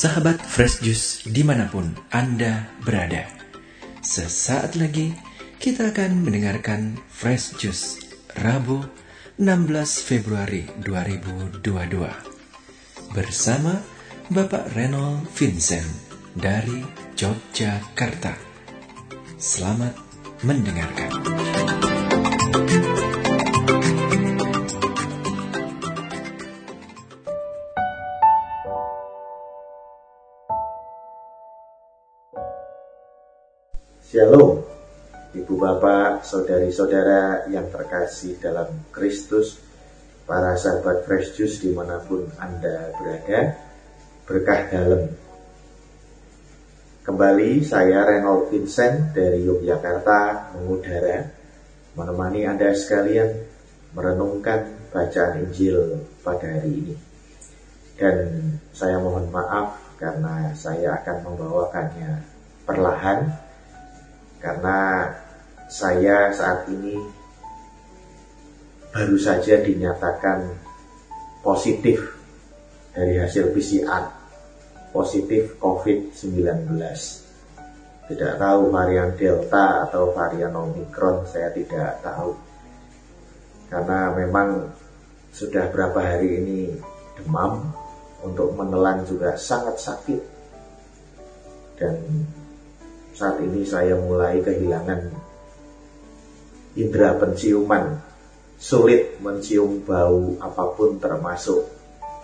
Sahabat Fresh Juice di mana pun Anda berada. Sesaat lagi kita akan mendengarkan Fresh Juice Rabu 16 Februari 2022 Bersama Bapak Renol Vincent dari Yogyakarta. Selamat mendengarkan Shalom, Ibu Bapak, Saudari-saudara yang terkasih dalam Kristus, para sahabat Fresh Juice di mana pun Anda berada, berkah dalam. Kembali saya Renold Vincent dari Yogyakarta mengudara, menemani Anda sekalian merenungkan bacaan Injil pada hari ini. Dan saya mohon maaf karena saya akan membawakannya perlahan karena saya saat ini baru saja dinyatakan positif dari hasil PCR positif COVID-19 tidak tahu varian Delta atau varian Omicron saya tidak tahu. Karena memang sudah berapa hari ini demam untuk menelan juga sangat sakit. Dan saat ini saya mulai kehilangan indera penciuman, sulit mencium bau apa pun termasuk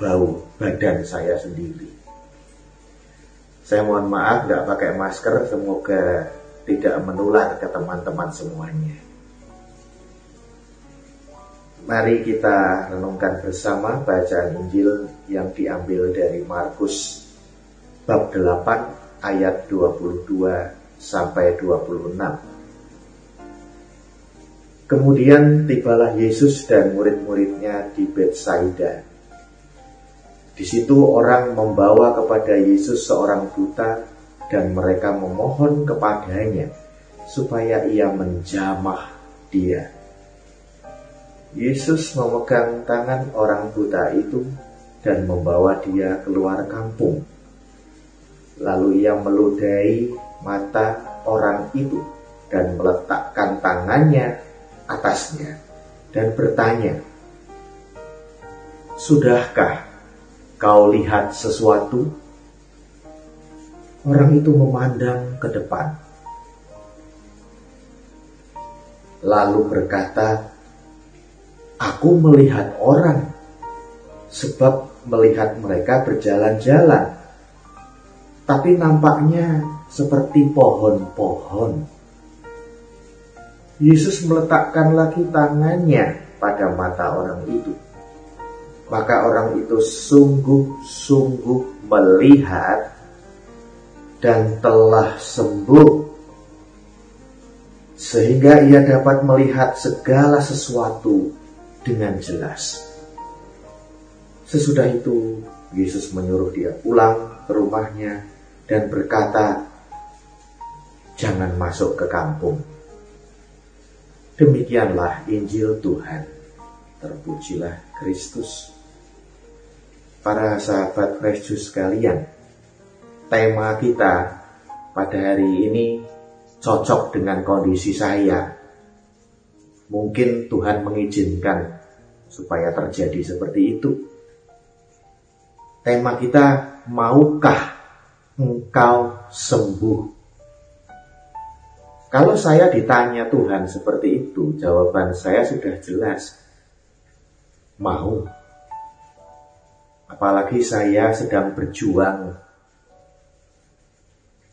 bau badan saya sendiri. Saya mohon maaf tidak pakai masker, semoga tidak menular ke teman-teman semuanya. Mari kita renungkan bersama bacaan Injil yang diambil dari Markus bab 8 ayat 22 sampai 26. Kemudian tibalah Yesus dan murid-muridnya di Betsaida. Di situ orang membawa kepada Yesus seorang buta dan mereka memohon kepadanya supaya ia menjamah dia. Yesus memegang tangan orang buta itu dan membawa dia keluar kampung. Lalu ia meludahi mata orang itu dan meletakkan tangannya atasnya dan bertanya, Sudahkah kau lihat sesuatu? Orang itu memandang ke depan. Lalu berkata, Aku melihat orang, sebab melihat mereka berjalan-jalan. Tapi nampaknya seperti pohon-pohon. Yesus meletakkan lagi tangannya pada mata orang itu. Maka orang itu sungguh-sungguh melihat dan telah sembuh. Sehingga ia dapat melihat segala sesuatu dengan jelas. Sesudah itu, Yesus menyuruh dia pulang ke rumahnya dan berkata, jangan masuk ke kampung. Demikianlah Injil Tuhan. Terpujilah Kristus. Para sahabat Fresh Juice sekalian, tema kita pada hari ini cocok dengan kondisi saya. Mungkin Tuhan mengizinkan supaya terjadi seperti itu. Tema kita, maukah engkau sembuh? Kalau saya ditanya Tuhan seperti itu, jawaban saya sudah jelas. Mau. Apalagi saya sedang berjuang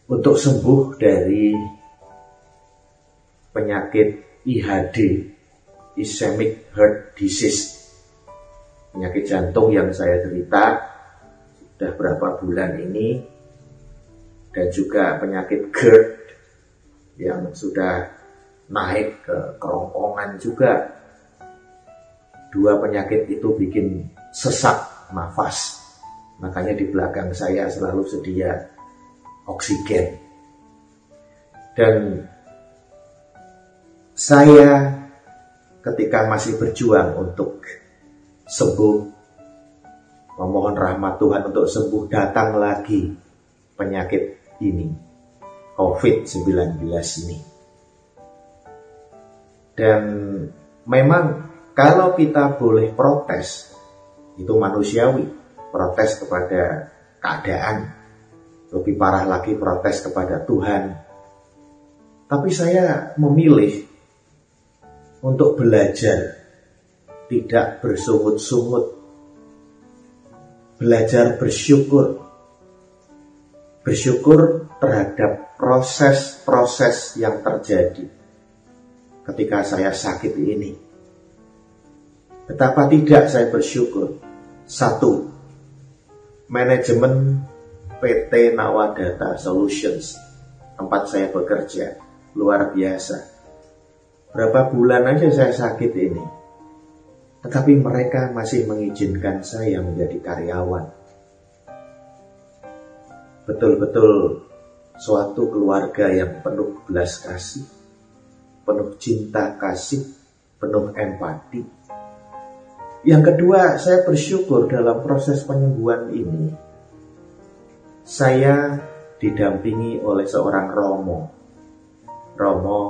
untuk sembuh dari penyakit IHD, Ischemic Heart Disease. Penyakit jantung yang saya derita sudah berapa bulan ini dan juga penyakit GERD yang sudah naik ke kerongkongan juga. Dua penyakit itu bikin sesak nafas. Makanya di belakang saya selalu sedia oksigen. Dan saya ketika masih berjuang untuk sembuh memohon rahmat Tuhan untuk sembuh datang lagi penyakit ini, COVID-19 ini. Dan memang kalau kita boleh protes, itu manusiawi, protes kepada keadaan, lebih parah lagi protes kepada Tuhan. Tapi saya memilih untuk belajar tidak bersungut-sungut belajar bersyukur. Bersyukur terhadap proses-proses yang terjadi ketika saya sakit ini. Betapa tidak saya bersyukur. Satu, manajemen PT Nawadata Solutions, tempat saya bekerja, luar biasa. Berapa bulan aja saya sakit ini, tetapi mereka masih mengizinkan saya menjadi karyawan. Betul-betul suatu keluarga yang penuh belas kasih, penuh cinta kasih, penuh empati. Yang kedua, saya bersyukur dalam proses penyembuhan ini. Saya didampingi oleh seorang Romo, Romo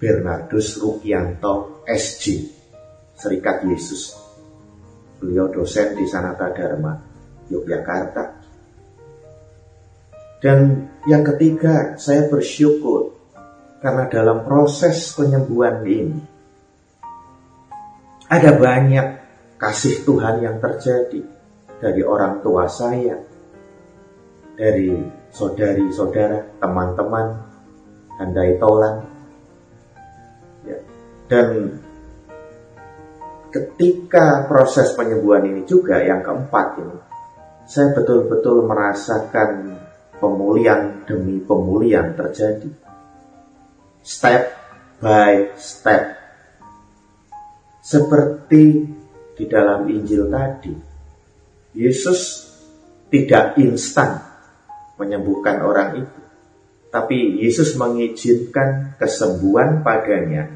Bernardus Rukianto SJ Serikat Yesus. Beliau dosen di Sanata Dharma, Yogyakarta. Dan yang ketiga, saya bersyukur karena dalam proses penyembuhan ini ada banyak kasih Tuhan yang terjadi dari orang tua saya, dari saudari-saudara, teman-teman, handai tolan, ya. dan ketika proses penyembuhan ini juga yang keempat ini, saya betul-betul merasakan pemulihan demi pemulihan terjadi. Step by step. Seperti di dalam Injil tadi, Yesus tidak instan menyembuhkan orang itu. Tapi Yesus mengizinkan kesembuhan padanya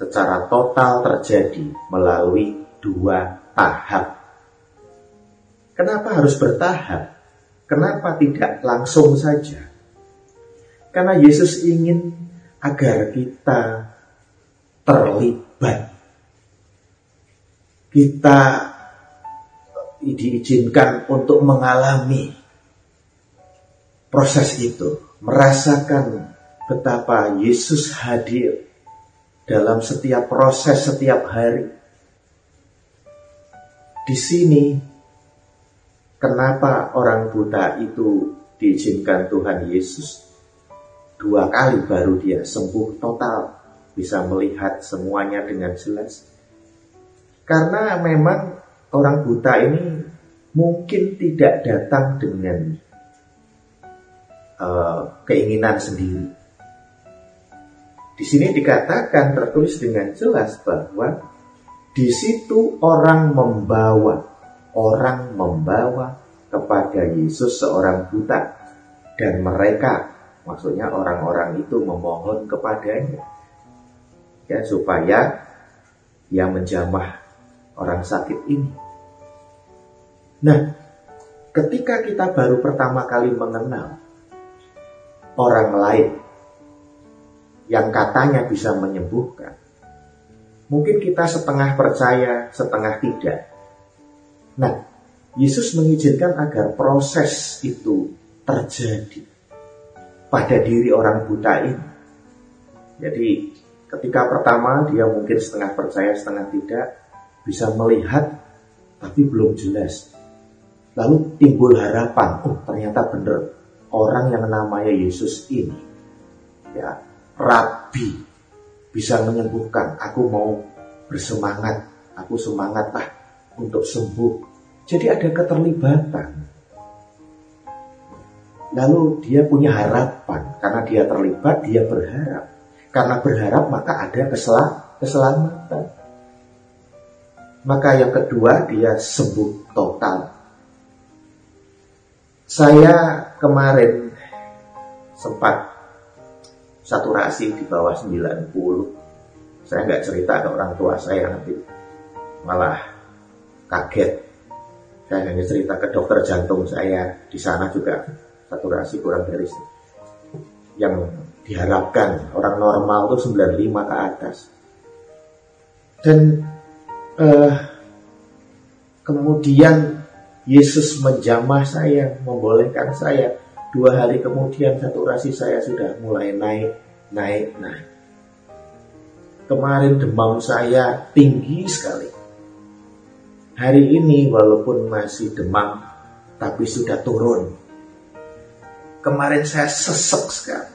secara total terjadi melalui dua tahap. Kenapa harus bertahap? Kenapa tidak langsung saja? Karena Yesus ingin agar kita terlibat. Kita diizinkan untuk mengalami proses itu, merasakan betapa Yesus hadir dalam setiap proses setiap hari. Di sini, kenapa orang buta itu diizinkan Tuhan Yesus? Dua kali baru dia sembuh total, bisa melihat semuanya dengan jelas. Karena memang orang buta ini mungkin tidak datang dengan uh, keinginan sendiri di sini dikatakan tertulis dengan jelas bahwa di situ orang membawa, orang membawa kepada Yesus seorang buta dan mereka, maksudnya orang-orang itu memohon kepadanya ya supaya ia menjamah orang sakit ini. Nah, ketika kita baru pertama kali mengenal orang lain yang katanya bisa menyembuhkan. Mungkin kita setengah percaya, setengah tidak. Nah, Yesus mengizinkan agar proses itu terjadi pada diri orang buta ini. Jadi, ketika pertama dia mungkin setengah percaya, setengah tidak, bisa melihat tapi belum jelas. Lalu timbul harapan, oh ternyata benar orang yang namanya Yesus ini ya rabi bisa menyembuhkan. Aku mau bersemangat, aku semangat lah untuk sembuh. Jadi ada keterlibatan. Lalu dia punya harapan karena dia terlibat, dia berharap. Karena berharap maka ada kesel keselamatan. Maka yang kedua dia sembuh total. Saya kemarin sempat saturasi di bawah 90 saya nggak cerita ke orang tua saya nanti malah kaget Saya hanya cerita ke dokter jantung saya di sana juga saturasi kurang dari yang diharapkan orang normal itu 95 ke atas. Dan uh, kemudian Yesus menjamah saya, membolehkan saya. Dua hari kemudian saturasi saya sudah mulai naik, naik, naik. Kemarin demam saya tinggi sekali. Hari ini walaupun masih demam, tapi sudah turun. Kemarin saya sesek sekali.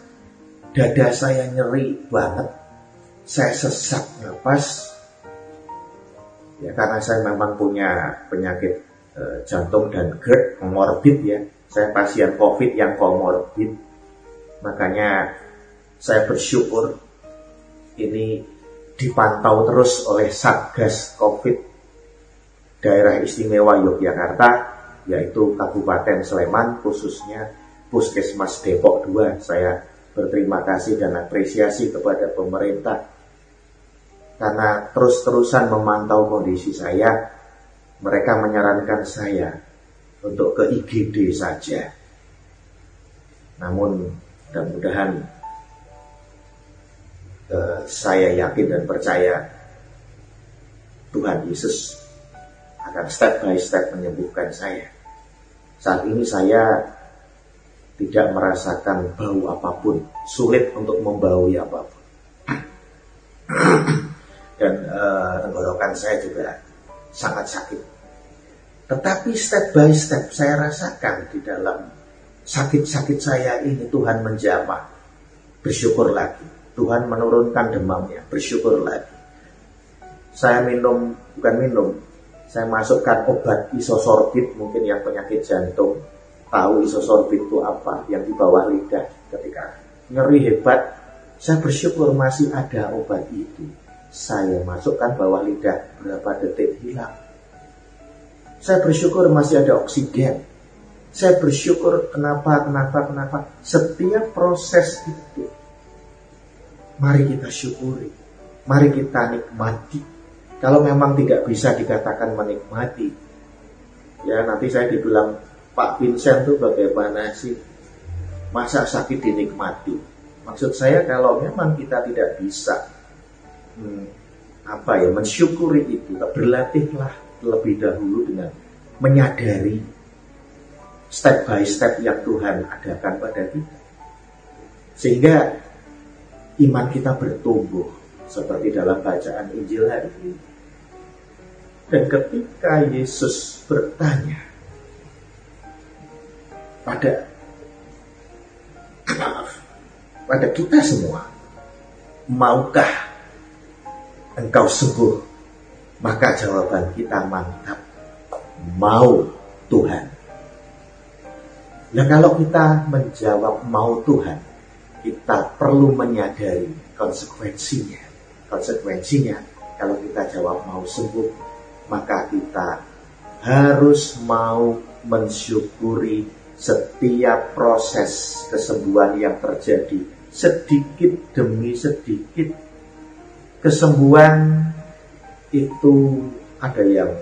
Dada saya nyeri banget. Saya sesak nafas. Ya karena saya memang punya penyakit Eh, jantung dan GERD komorbid ya. Saya pasien COVID yang komorbid. Makanya saya bersyukur ini dipantau terus oleh Satgas COVID daerah istimewa Yogyakarta yaitu Kabupaten Sleman khususnya Puskesmas Depok 2 saya berterima kasih dan apresiasi kepada pemerintah. Karena terus-terusan memantau kondisi saya mereka menyarankan saya untuk ke IGD saja. Namun mudah-mudahan uh, saya yakin dan percaya Tuhan Yesus akan step by step menyembuhkan saya. Saat ini saya tidak merasakan bau apa pun, sulit untuk membaui apa pun. Dan uh, tenggorokan saya juga sangat sakit. Tetapi step by step saya rasakan di dalam sakit-sakit saya ini Tuhan menjamah. Bersyukur lagi. Tuhan menurunkan demamnya. Bersyukur lagi. Saya minum, bukan minum, saya masukkan obat isosorbit mungkin yang penyakit jantung. Tahu isosorbit itu apa? Yang di bawah lidah ketika nyeri hebat. Saya bersyukur masih ada obat itu saya masukkan bawah lidah berapa detik hilang. Saya bersyukur masih ada oksigen. Saya bersyukur kenapa, kenapa, kenapa. Setiap proses itu, mari kita syukuri. Mari kita nikmati. Kalau memang tidak bisa dikatakan menikmati, ya nanti saya dibilang Pak Vincent itu bagaimana sih? Masa sakit dinikmati? Maksud saya kalau memang kita tidak bisa hmm, apa ya mensyukuri itu berlatihlah lebih dahulu dengan menyadari step by step yang Tuhan adakan pada kita sehingga iman kita bertumbuh seperti dalam bacaan Injil hari ini dan ketika Yesus bertanya pada maaf pada kita semua maukah engkau sembuh? Maka jawaban kita mantap. Mau Tuhan. Nah kalau kita menjawab mau Tuhan, kita perlu menyadari konsekuensinya. Konsekuensinya kalau kita jawab mau sembuh, maka kita harus mau mensyukuri setiap proses kesembuhan yang terjadi sedikit demi sedikit kesembuhan itu ada yang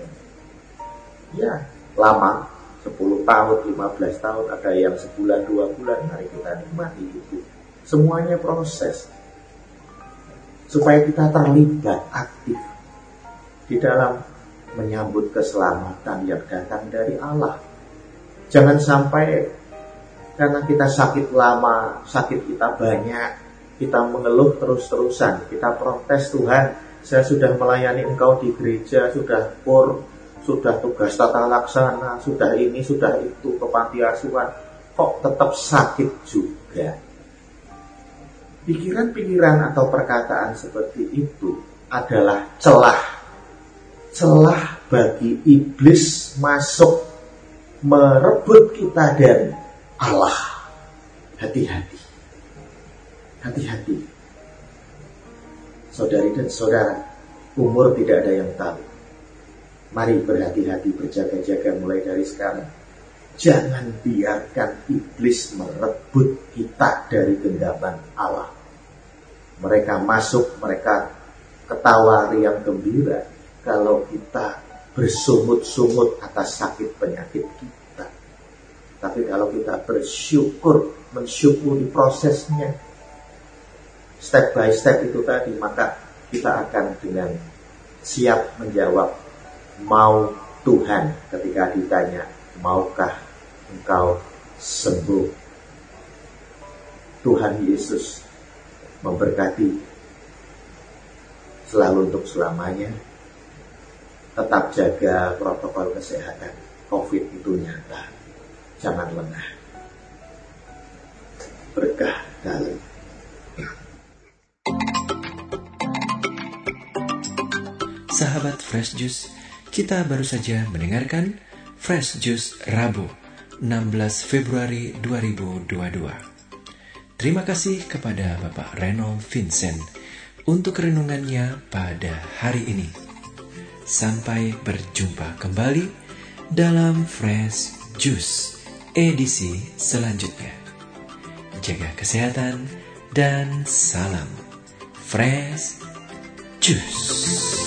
ya lama 10 tahun, 15 tahun, ada yang sebulan, dua bulan, mari kita nikmati itu. Semuanya proses. Supaya kita terlibat aktif di dalam menyambut keselamatan yang datang dari Allah. Jangan sampai karena kita sakit lama, sakit kita banyak, kita mengeluh terus-terusan, kita protes Tuhan, saya sudah melayani engkau di gereja, sudah pur, sudah tugas tata laksana, sudah ini, sudah itu, ke kok tetap sakit juga. Pikiran-pikiran atau perkataan seperti itu adalah celah. Celah bagi iblis masuk merebut kita dan Allah. Hati-hati. Hati-hati. Saudari dan saudara, umur tidak ada yang tahu. Mari berhati-hati berjaga-jaga mulai dari sekarang. Jangan biarkan iblis merebut kita dari genggaman Allah. Mereka masuk, mereka ketawa riang gembira kalau kita bersungut-sungut atas sakit penyakit kita. Tapi kalau kita bersyukur, mensyukuri prosesnya, step by step itu tadi, maka kita akan dengan siap menjawab mau Tuhan ketika ditanya, maukah engkau sembuh? Tuhan Yesus memberkati selalu untuk selamanya tetap jaga protokol kesehatan. COVID itu nyata. Jangan lengah. Berkah dalam. Sahabat Fresh Juice, kita baru saja mendengarkan Fresh Juice Rabu 16 Februari 2022. Terima kasih kepada Bapak Reno Vincent untuk renungannya pada hari ini. Sampai berjumpa kembali dalam Fresh Juice edisi selanjutnya. Jaga kesehatan dan salam Fresh Juice.